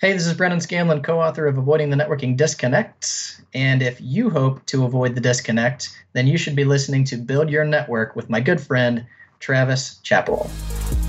Hey, this is Brennan Scanlon, co author of Avoiding the Networking Disconnect. And if you hope to avoid the disconnect, then you should be listening to Build Your Network with my good friend, Travis Chappell.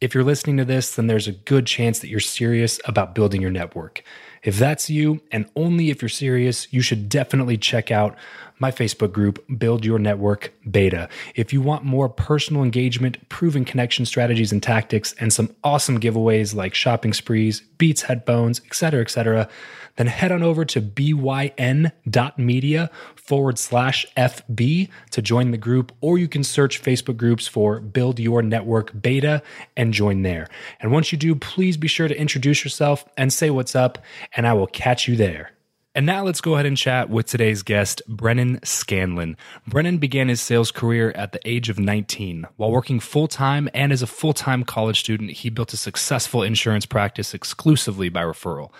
if you're listening to this, then there's a good chance that you're serious about building your network. If that's you, and only if you're serious, you should definitely check out my Facebook group, Build Your Network Beta. If you want more personal engagement, proven connection strategies and tactics, and some awesome giveaways like shopping sprees, Beats headphones, etc., etc., then head on over to byn.media forward slash FB to join the group, or you can search Facebook groups for Build Your Network Beta and join there. And once you do, please be sure to introduce yourself and say what's up, and I will catch you there. And now let's go ahead and chat with today's guest, Brennan Scanlon. Brennan began his sales career at the age of 19. While working full time and as a full time college student, he built a successful insurance practice exclusively by referral.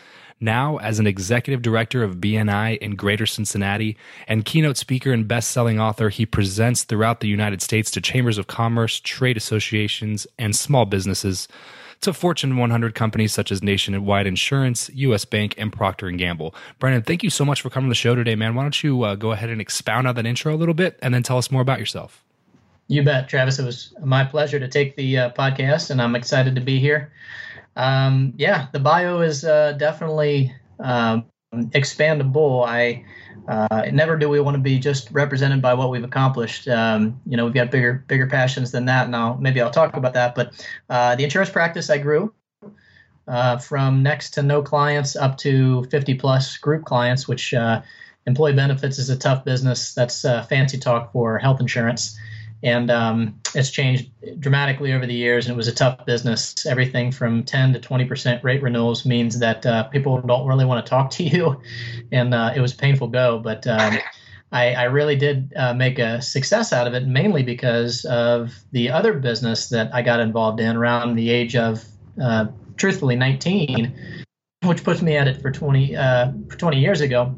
Now, as an executive director of BNI in Greater Cincinnati and keynote speaker and best selling author, he presents throughout the United States to chambers of commerce, trade associations, and small businesses to Fortune 100 companies such as Nationwide Insurance, U.S. Bank, and Procter & Gamble. Brennan, thank you so much for coming to the show today, man. Why don't you uh, go ahead and expound on that intro a little bit and then tell us more about yourself? You bet, Travis. It was my pleasure to take the uh, podcast, and I'm excited to be here. Um, yeah, the bio is uh, definitely um, expandable. I uh, never do we want to be just represented by what we've accomplished. Um, you know, we've got bigger bigger passions than that. Now, maybe I'll talk about that. But uh, the insurance practice I grew uh, from next to no clients up to 50 plus group clients, which uh, employee benefits is a tough business. That's uh, fancy talk for health insurance and um, it's changed dramatically over the years and it was a tough business. Everything from 10 to 20% rate renewals means that uh, people don't really want to talk to you. And uh, it was a painful go but um, I, I really did uh, make a success out of it, mainly because of the other business that I got involved in around the age of, uh, truthfully, 19, which puts me at it for 20 uh, for 20 years ago.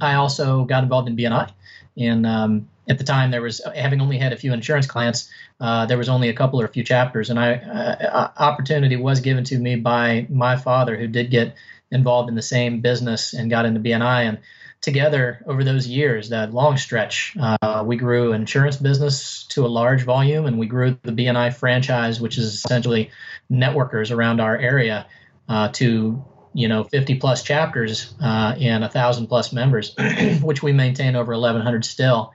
I also got involved in BNI, and um, at the time there was having only had a few insurance clients, uh, there was only a couple or a few chapters, and I uh, opportunity was given to me by my father, who did get involved in the same business and got into BNI and together over those years, that long stretch, uh, we grew insurance business to a large volume, and we grew the BNI franchise, which is essentially networkers around our area, uh, to you know 50 plus chapters uh, and a thousand plus members, which we maintain over 1,100 still.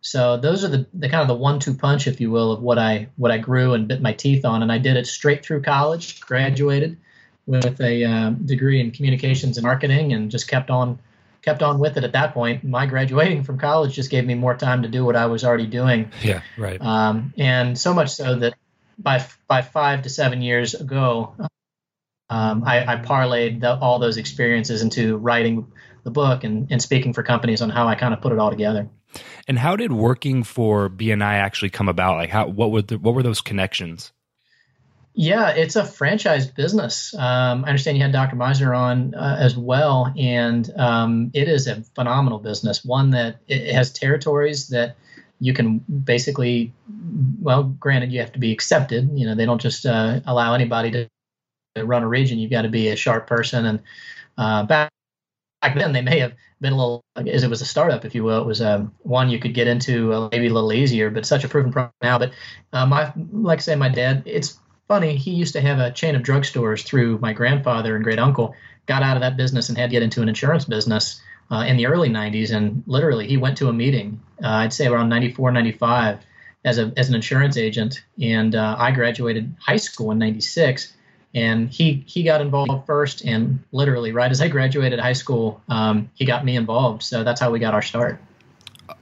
So those are the, the kind of the one-two punch, if you will, of what I what I grew and bit my teeth on, and I did it straight through college, graduated with a uh, degree in communications and marketing, and just kept on kept on with it at that point. My graduating from college just gave me more time to do what I was already doing. Yeah, right. Um, and so much so that by by five to seven years ago, um, I, I, parlayed the, all those experiences into writing the book and, and speaking for companies on how I kind of put it all together. And how did working for BNI actually come about? Like, how what were the, what were those connections? Yeah, it's a franchise business. Um, I understand you had Dr. Misner on uh, as well, and um, it is a phenomenal business. One that it has territories that you can basically, well, granted, you have to be accepted. You know, they don't just uh, allow anybody to, run a region. You've got to be a sharp person. And uh, back back then, they may have been a little, as it was a startup, if you will. It was um, one you could get into uh, maybe a little easier, but such a proven product now. But my, like I say, my dad, it's funny, he used to have a chain of drugstores through my grandfather and great uncle. Got out of that business and had to get into an insurance business uh, in the early 90s. And literally, he went to a meeting, uh, I'd say around 94, 95, as, a, as an insurance agent. And uh, I graduated high school in 96. And he, he got involved first. And literally, right as I graduated high school, um, he got me involved. So that's how we got our start.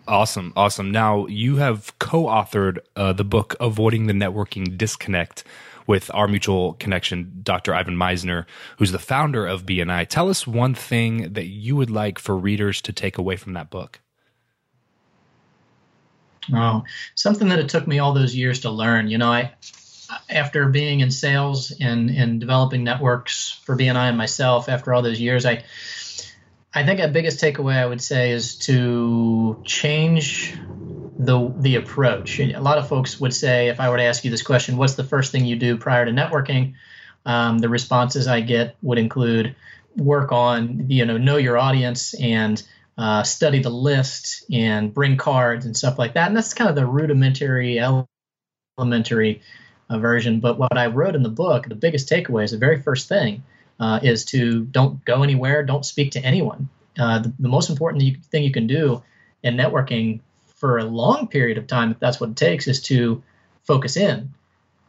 Awesome, awesome. Now you have co-authored uh, the book "Avoiding the Networking Disconnect," with our mutual connection, Dr. Ivan Misner who's the founder of BNI. Tell us one thing that you would like for readers to take away from that book. Oh, something that it took me all those years to learn. You know, I after being in sales and and developing networks for BNI and myself, after all those years, I I think a biggest takeaway I would say is to change the the approach. A lot of folks would say, if I were to ask you this question, what's the first thing you do prior to networking? Um, the responses I get would include work on, you know, know your audience and uh, study the list and bring cards and stuff like that. And that's kind of the rudimentary, elementary uh, version. But what I wrote in the book, the biggest takeaway is the very first thing uh, is to don't go anywhere, don't speak to anyone. Uh, the, the, most important thing you can do in networking for a long period of time, if that's what it takes, is to focus in,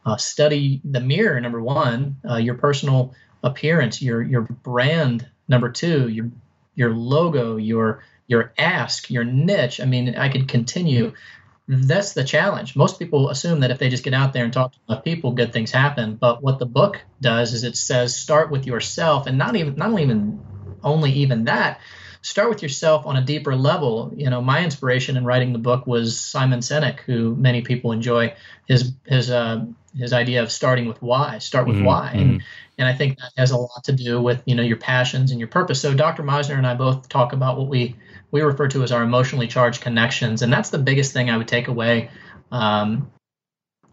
uh, study the mirror. Number one, uh, your personal appearance, your your brand. Number two, your your logo, your your ask, your niche. I mean, I could continue that's the challenge. Most people assume that if they just get out there and talk to enough people, good things happen. But what the book does is it says start with yourself, and not even not even only even that. Start with yourself on a deeper level. You know, my inspiration in writing the book was Simon Sinek, who many people enjoy his his uh, his idea of starting with why. Start with mm-hmm. why, and mm-hmm. And I think that has a lot to do with you know your passions and your purpose. So Dr. Misner and I both talk about what we we refer to as our emotionally charged connections. And that's the biggest thing I would take away, um,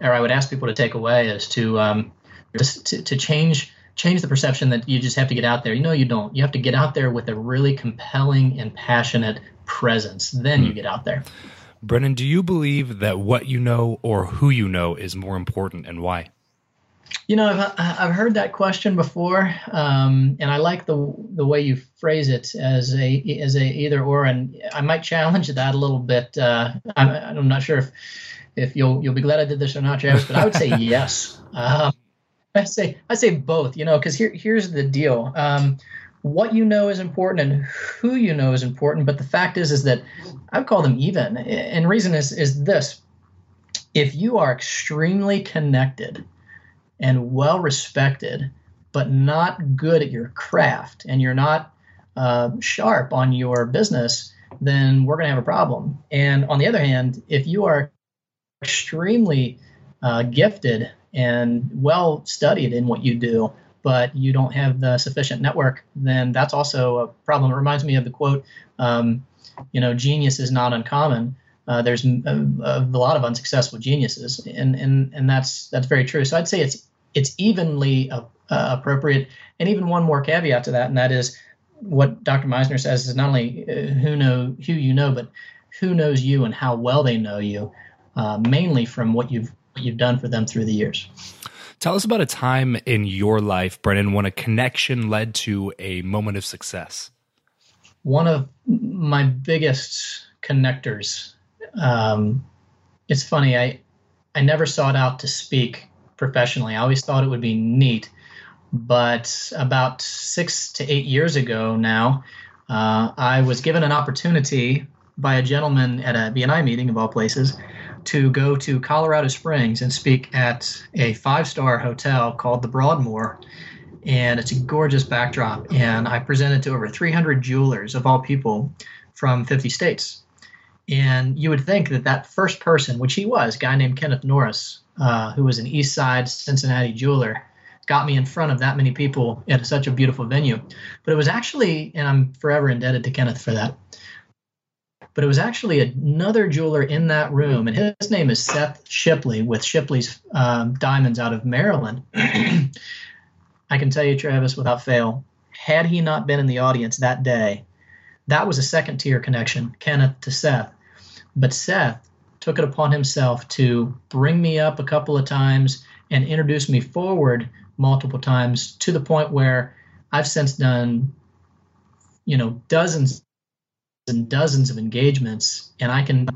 or I would ask people to take away is to, um, to, to change change the perception that you just have to get out there. You know, you don't. You have to get out there with a really compelling and passionate presence. Then you hmm. get out there. Brennan, do you believe that what you know or who you know is more important and why? You know, I've, I've heard that question before, um, and I like the the way you phrase it as a as a either or, and I might challenge that a little bit. Uh, I'm, I'm not sure if if you'll you'll be glad I did this or not, Travis, but I would say yes. Um, I say I say both. You know, because here here's the deal. Um, what you know is important and who you know is important, but the fact is is that I would call them even. And reason is is this: if you are extremely connected and well respected, but not good at your craft and you're not uh, sharp on your business, then we're going to have a problem. And on the other hand, if you are extremely uh, gifted and well studied in what you do, but you don't have the sufficient network, then that's also a problem. It reminds me of the quote, um, you know, genius is not uncommon. Uh, there's a, a, lot of unsuccessful geniuses, and, and and that's that's very true. So I'd say it's it's evenly uh, uh, appropriate. And even one more caveat to that, and that is what Dr. Misner says is not only uh, who know who you know, but who knows you and how well they know you, uh, mainly from what you've what you've done for them through the years. Tell us about a time in your life, Brennan, when a connection led to a moment of success. One of my biggest connectors. Um, it's funny. I I never sought out to speak professionally. I always thought it would be neat. But about six to eight years ago now, uh, I was given an opportunity by a gentleman at a BNI meeting of all places to go to Colorado Springs and speak at a five star hotel called the Broadmoor. And it's a gorgeous backdrop. And I presented to over 300 jewelers of all people from 50 states. And you would think that that first person, which he was, a guy named Kenneth Norris, uh, who was an East Side Cincinnati jeweler, got me in front of that many people at such a beautiful venue. But it was actually, and I'm forever indebted to Kenneth for that. But it was actually another jeweler in that room, and his name is Seth Shipley with Shipley's um, Diamonds out of Maryland. I can tell you, Travis, without fail, had he not been in the audience that day, that was a second tier connection, Kenneth to Seth. But Seth took it upon himself to bring me up a couple of times and introduce me forward multiple times to the point where I've since done, you know, dozens and dozens of engagements, and I can,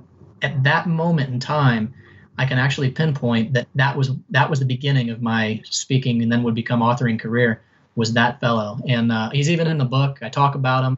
at that moment in time, I can actually pinpoint that that was that was the beginning of my speaking and then would become authoring career was that fellow, and uh, he's even in the book. I talk about him.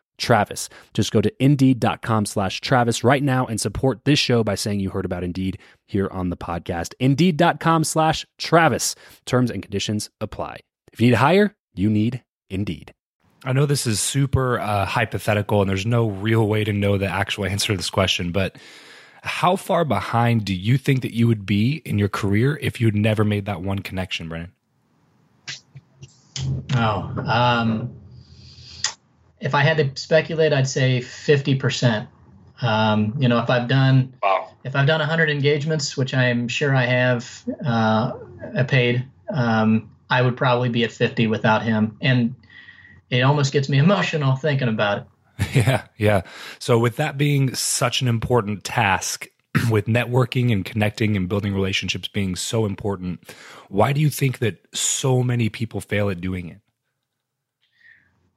Travis. Just go to indeed.com slash Travis right now and support this show by saying you heard about Indeed here on the podcast. Indeed.com slash Travis. Terms and conditions apply. If you need to hire, you need Indeed. I know this is super uh, hypothetical and there's no real way to know the actual answer to this question, but how far behind do you think that you would be in your career if you'd never made that one connection, Brennan? Oh, um, if I had to speculate, I'd say 50%. Um, you know, if I've done wow. if I've done 100 engagements, which I'm sure I have uh, paid, um, I would probably be at 50 without him, and it almost gets me emotional thinking about it. Yeah, yeah. So with that being such an important task, with networking and connecting and building relationships being so important, why do you think that so many people fail at doing it?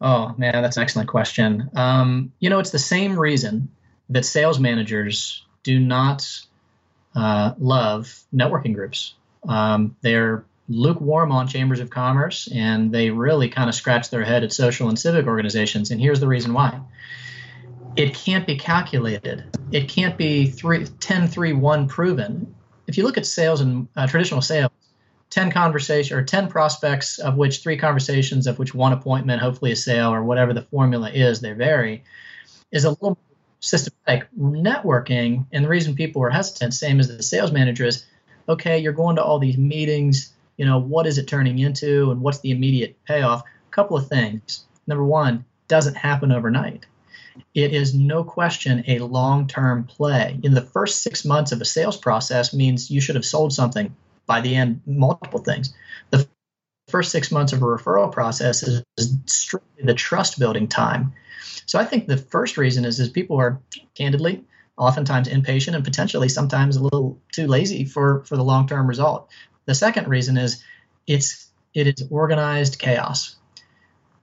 Oh man, that's an excellent question. Um, you know, it's the same reason that sales managers do not uh, love networking groups. Um, they're lukewarm on chambers of commerce and they really kind of scratch their head at social and civic organizations. And here's the reason why it can't be calculated, it can't be three, 10 3 1 proven. If you look at sales and uh, traditional sales, 10 conversation or 10 prospects of which three conversations of which one appointment hopefully a sale or whatever the formula is they vary is a little systematic. Networking and the reason people are hesitant same as the sales manager is okay you're going to all these meetings you know what is it turning into and what's the immediate payoff? A couple of things. Number one doesn't happen overnight. It is no question a long-term play. In the first six months of a sales process means you should have sold something by the end multiple things. The first six months of a referral process is, is strictly the trust building time. So i think the first reason is is people are candidly oftentimes impatient and potentially sometimes a little too lazy for for the long term result. The second reason is it's it is organized chaos.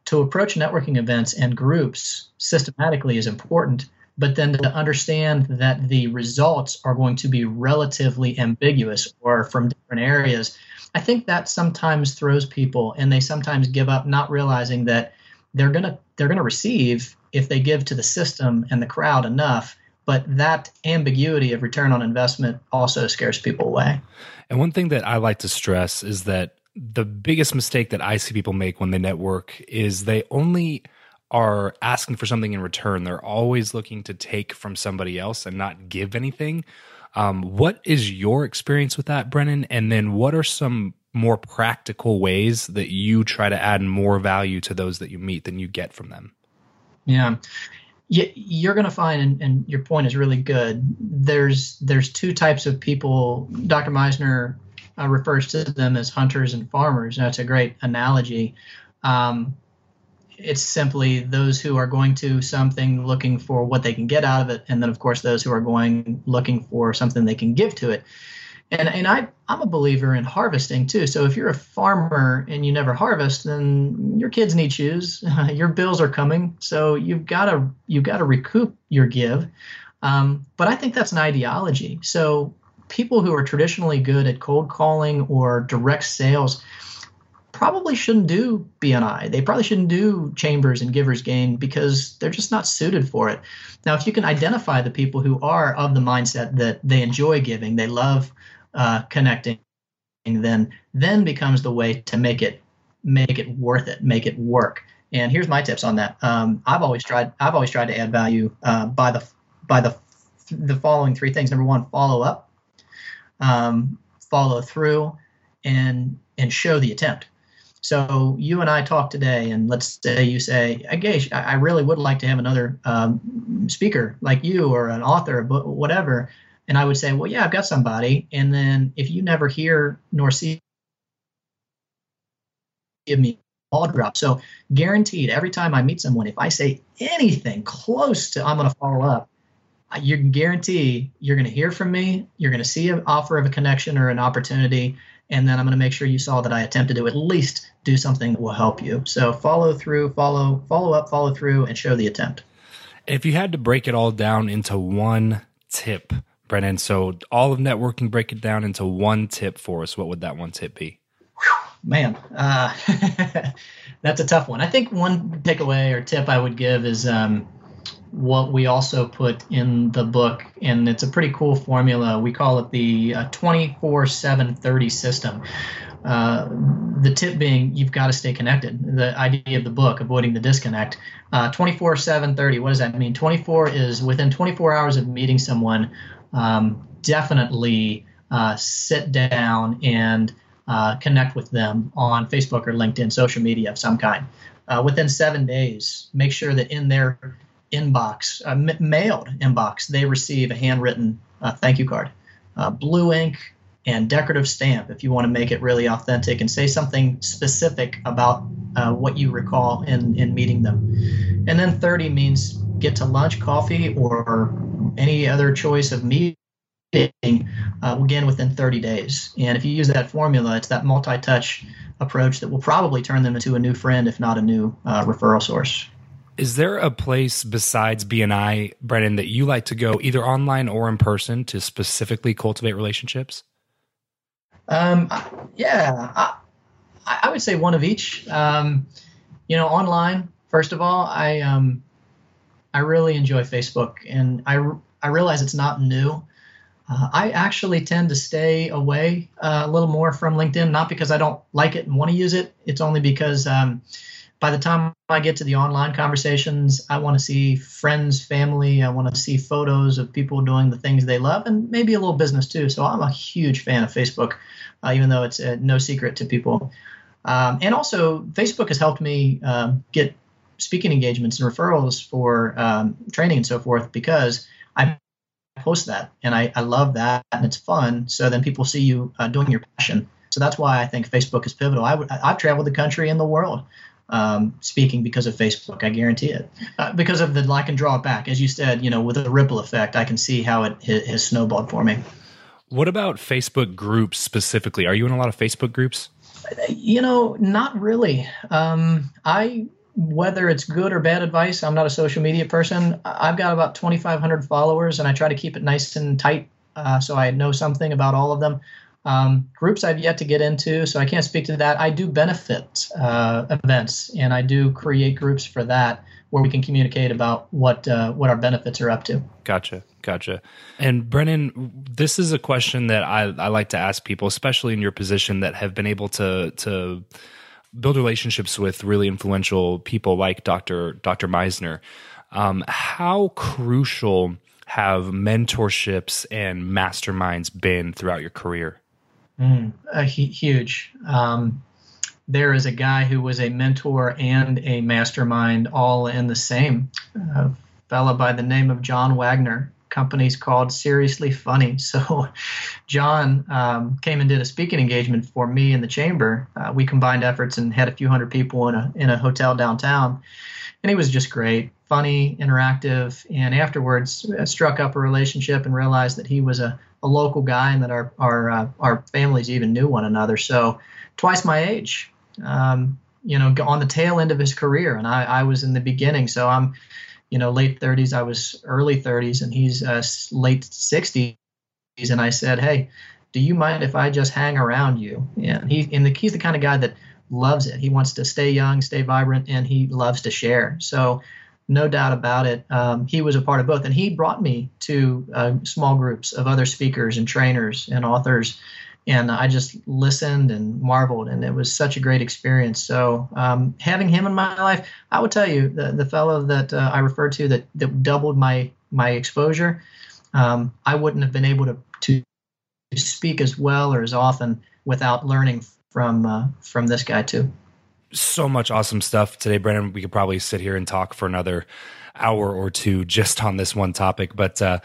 To approach networking events and groups systematically is important, but then to understand that the results are going to be relatively ambiguous or from different areas, I think that sometimes throws people and they sometimes give up not realizing that they're going to they're going to receive if they give to the system and the crowd enough but that ambiguity of return on investment also scares people away. And one thing that I like to stress is that the biggest mistake that I see people make when they network is they only are asking for something in return. They're always looking to take from somebody else and not give anything. Um, what is your experience with that, Brennan? And then what are some more practical ways that you try to add more value to those that you meet than you get from them? Yeah you're going to find, and, your point is really good. There's there's two types of people. Dr. Misner uh, refers to them as hunters and farmers. That's a great analogy. Um, it's simply those who are going to something looking for what they can get out of it, and then of course those who are going looking for something they can give to it and and I I'm a believer in harvesting too. So if you're a farmer and you never harvest, then your kids need shoes. your bills are coming, so you've got to you've got to recoup your give. Um, but I think that's an ideology. So people who are traditionally good at cold calling or direct sales probably shouldn't do BNI. They probably shouldn't do chambers and givers gain because they're just not suited for it. Now, if you can identify the people who are of the mindset that they enjoy giving, they love uh, connecting, then then becomes the way to make it make it worth it, make it work. And here's my tips on that. Um, I've always tried I've always tried to add value uh, by the by the the following three things. Number one, follow up, um, follow through, and and show the attempt. So you and I talk today, and let's say you say, "Gage, I really would like to have another um, speaker like you, or an author, but whatever." And I would say, well, yeah, I've got somebody. And then if you never hear nor see, give me all drop. So guaranteed, every time I meet someone, if I say anything close to I'm going to follow up, you can guarantee you're going to hear from me. You're going to see an offer of a connection or an opportunity, and then I'm going to make sure you saw that I attempted to at least do something that will help you. So follow through, follow, follow up, follow through, and show the attempt. If you had to break it all down into one tip Brennan. So all of networking, break it down into one tip for us. What would that one tip be? Man, uh, that's a tough one. I think one takeaway or tip I would give is um, what we also put in the book, and it's a pretty cool formula. We call it the uh, 24 7 30 system. Uh, the tip being you've got to stay connected. The idea of the book, avoiding the disconnect. Uh, 24 7 30, what does that mean? 24 is within 24 hours of meeting someone, um, definitely uh, sit down and uh, connect with them on Facebook or LinkedIn, social media of some kind. Uh, within seven days, make sure that in their inbox, uh, mailed inbox, they receive a handwritten uh, thank you card, uh, blue ink, and decorative stamp if you want to make it really authentic and say something specific about what you recall in, in meeting them. And then 30 means get to lunch, coffee, or any other choice of meeting uh, again within 30 days. And if you use that formula, it's that multi-touch approach that will probably turn them into a new friend, if not a new uh, referral source. Is there a place besides BNI, Brennan, that you like to go either online or in person to specifically cultivate relationships? Um, yeah, I, I, would say one of each. Um, you know, online. First of all, I um, I really enjoy Facebook, and I I realize it's not new. Uh, I actually tend to stay away uh, a little more from LinkedIn, not because I don't like it and want to use it. It's only because um, by the time I get to the online conversations, I want to see friends, family. I want to see photos of people doing the things they love, and maybe a little business too. So I'm a huge fan of Facebook, uh, even though it's uh, no secret to people. Um, and also, Facebook has helped me um, get speaking engagements and referrals for um, training and so forth because I post that and I, I love that and it's fun. So then people see you uh, doing your passion. So that's why I think Facebook is pivotal. I w- I've traveled the country and the world um, speaking because of Facebook. I guarantee it. Uh, because of the I can draw it back, as you said, you know, with a ripple effect, I can see how it has snowballed for me. What about Facebook groups specifically? Are you in a lot of Facebook groups? You know, not really. Um, I whether it's good or bad advice, I'm not a social media person. I've got about 2,500 followers, and I try to keep it nice and tight uh, so I know something about all of them. Um, groups I've yet to get into, so I can't speak to that. I do benefit uh, events, and I do create groups for that where we can communicate about what uh, what our benefits are up to. Gotcha, gotcha. And Brennan, this is a question that I, I like to ask people, especially in your position that have been able to to build relationships with really influential people like Dr. Dr. Misner. Um, how crucial have mentorships and masterminds been throughout your career? Mm, uh, huge. Um, there is a guy who was a mentor and a mastermind all in the same. A fellow by the name of John Wagner company's called Seriously Funny. So, John um, came and did a speaking engagement for me in the chamber. Uh, we combined efforts and had a few hundred people in a in a hotel downtown, and he was just great, funny, interactive. And afterwards, uh, struck up a relationship and realized that he was a, a local guy and that our our uh, our families even knew one another. So, twice my age. Um, you know, on the tail end of his career, and I, I was in the beginning. So I'm you know late 30s i was early 30s and he's uh, late 60s and i said hey do you mind if i just hang around you yeah he and the, he's the kind of guy that loves it he wants to stay young stay vibrant and he loves to share so no doubt about it um, he was a part of both and he brought me to uh, small groups of other speakers and trainers and authors and I just listened and marveled, and it was such a great experience. So um, having him in my life, I would tell you the the fellow that uh, I referred to that that doubled my my exposure. Um, I wouldn't have been able to to speak as well or as often without learning from uh, from this guy too. So much awesome stuff today, Brennan. We could probably sit here and talk for another hour or two just on this one topic. But uh,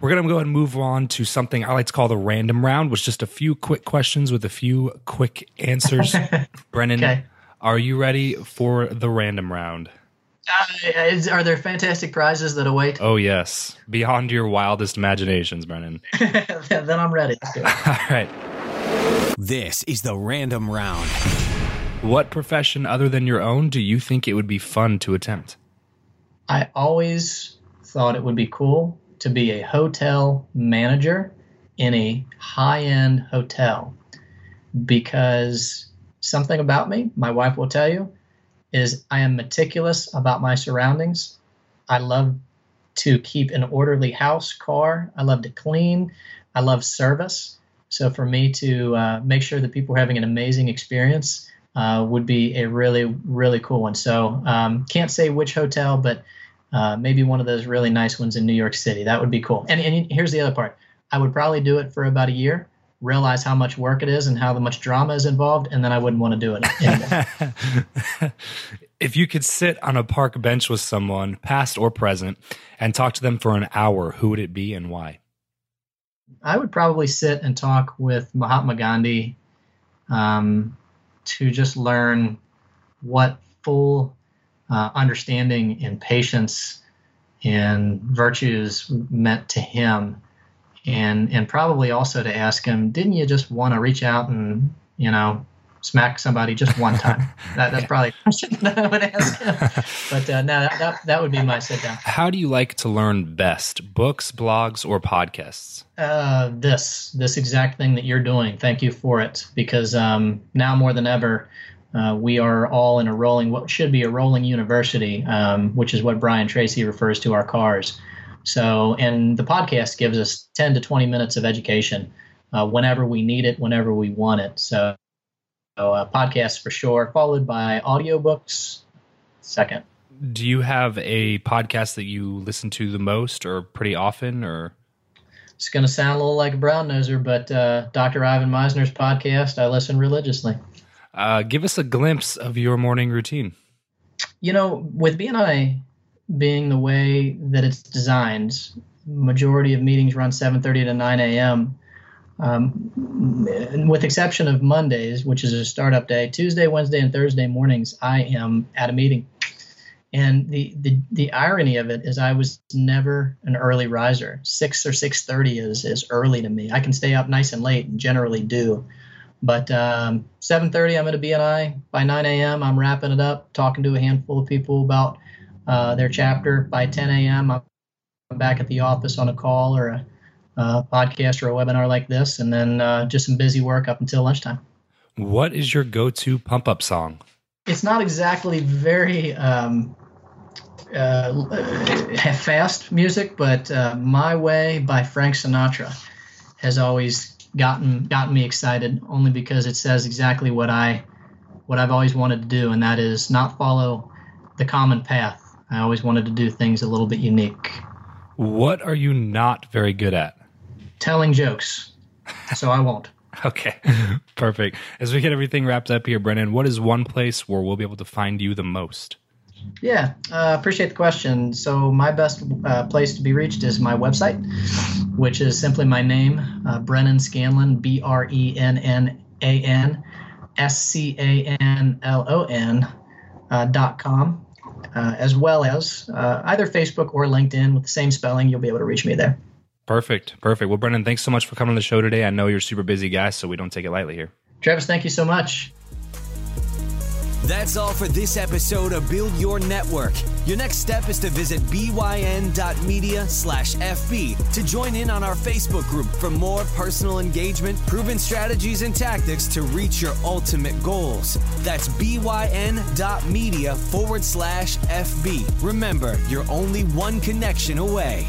we're going to go and move on to something I like to call the random round, which just a few quick questions with a few quick answers. Brennan, okay. are you ready for the random round? Uh, is, are there fantastic prizes that await? Oh, yes. Beyond your wildest imaginations, Brennan. then I'm ready. All right. This is the random round. What profession other than your own do you think it would be fun to attempt? I always thought it would be cool to be a hotel manager in a high end hotel because something about me, my wife will tell you, is I am meticulous about my surroundings. I love to keep an orderly house, car. I love to clean. I love service. So for me to uh, make sure that people are having an amazing experience uh, would be a really, really cool one. So um, can't say which hotel, but uh, maybe one of those really nice ones in New York City. That would be cool. And, and here's the other part I would probably do it for about a year, realize how much work it is and how much drama is involved, and then I wouldn't want to do it anymore. if you could sit on a park bench with someone, past or present, and talk to them for an hour, who would it be and why? I would probably sit and talk with Mahatma Gandhi um, to just learn what full uh, understanding and patience and virtues meant to him. And and probably also to ask him, didn't you just want to reach out and you know smack somebody just one time? that, that's probably a question that I would ask him. But uh, no, that, that, that would be my sit down. How do you like to learn best? Books, blogs, or podcasts? Uh, this this exact thing that you're doing. Thank you for it because um, now more than ever. Uh, we are all in a rolling, what should be a rolling university, um, which is what Brian Tracy refers to our cars. So, and the podcast gives us 10 to 20 minutes of education uh, whenever we need it, whenever we want it. So, so uh, podcasts for sure, followed by audiobooks second. Do you have a podcast that you listen to the most or pretty often or? It's going to sound a little like a brown noser, but uh, Dr. Ivan Misner's podcast, I listen religiously. Uh, give us a glimpse of your morning routine. You know, with BNI being the way that it's designed, majority of meetings run 7:30 to 9 a.m. Um, with exception of Mondays, which is a startup day, Tuesday, Wednesday, and Thursday mornings, I am at a meeting. And the, the the irony of it is, I was never an early riser. Six or six thirty is is early to me. I can stay up nice and late, and generally do. But um, 7:30, I'm at a BNI. By 9 a.m., I'm wrapping it up, talking to a handful of people about uh, their chapter. By 10 a.m., I'm back at the office on a call or a, a podcast or a webinar like this, and then uh, just some busy work up until lunchtime. What is your go-to pump-up song? It's not exactly very um, uh, fast music, but uh, "My Way" by Frank Sinatra has always gotten gotten me excited. Only because it says exactly what I what I've always wanted to do, and that is not follow the common path. I always wanted to do things a little bit unique. What are you not very good at? Telling jokes. So I won't. okay, perfect. As we get everything wrapped up here, Brennan, what is one place where we'll be able to find you the most? Yeah, uh, appreciate the question. So my best uh, place to be reached is my website, which is simply my name, uh, Brennan Scanlon, B R E N N A N S C A N L O N uh, dot com, uh, as well as uh, either Facebook or LinkedIn with the same spelling. You'll be able to reach me there. Perfect, perfect. Well, Brennan, thanks so much for coming on the show today. I know you're a super busy guy, so we don't take it lightly here. Travis, thank you so much. That's all for this episode of Build Your Network. Your next step is to visit byn.media slash FB to join in on our Facebook group for more personal engagement, proven strategies, and tactics to reach your ultimate goals. That's byn.media forward slash FB. Remember, you're only one connection away.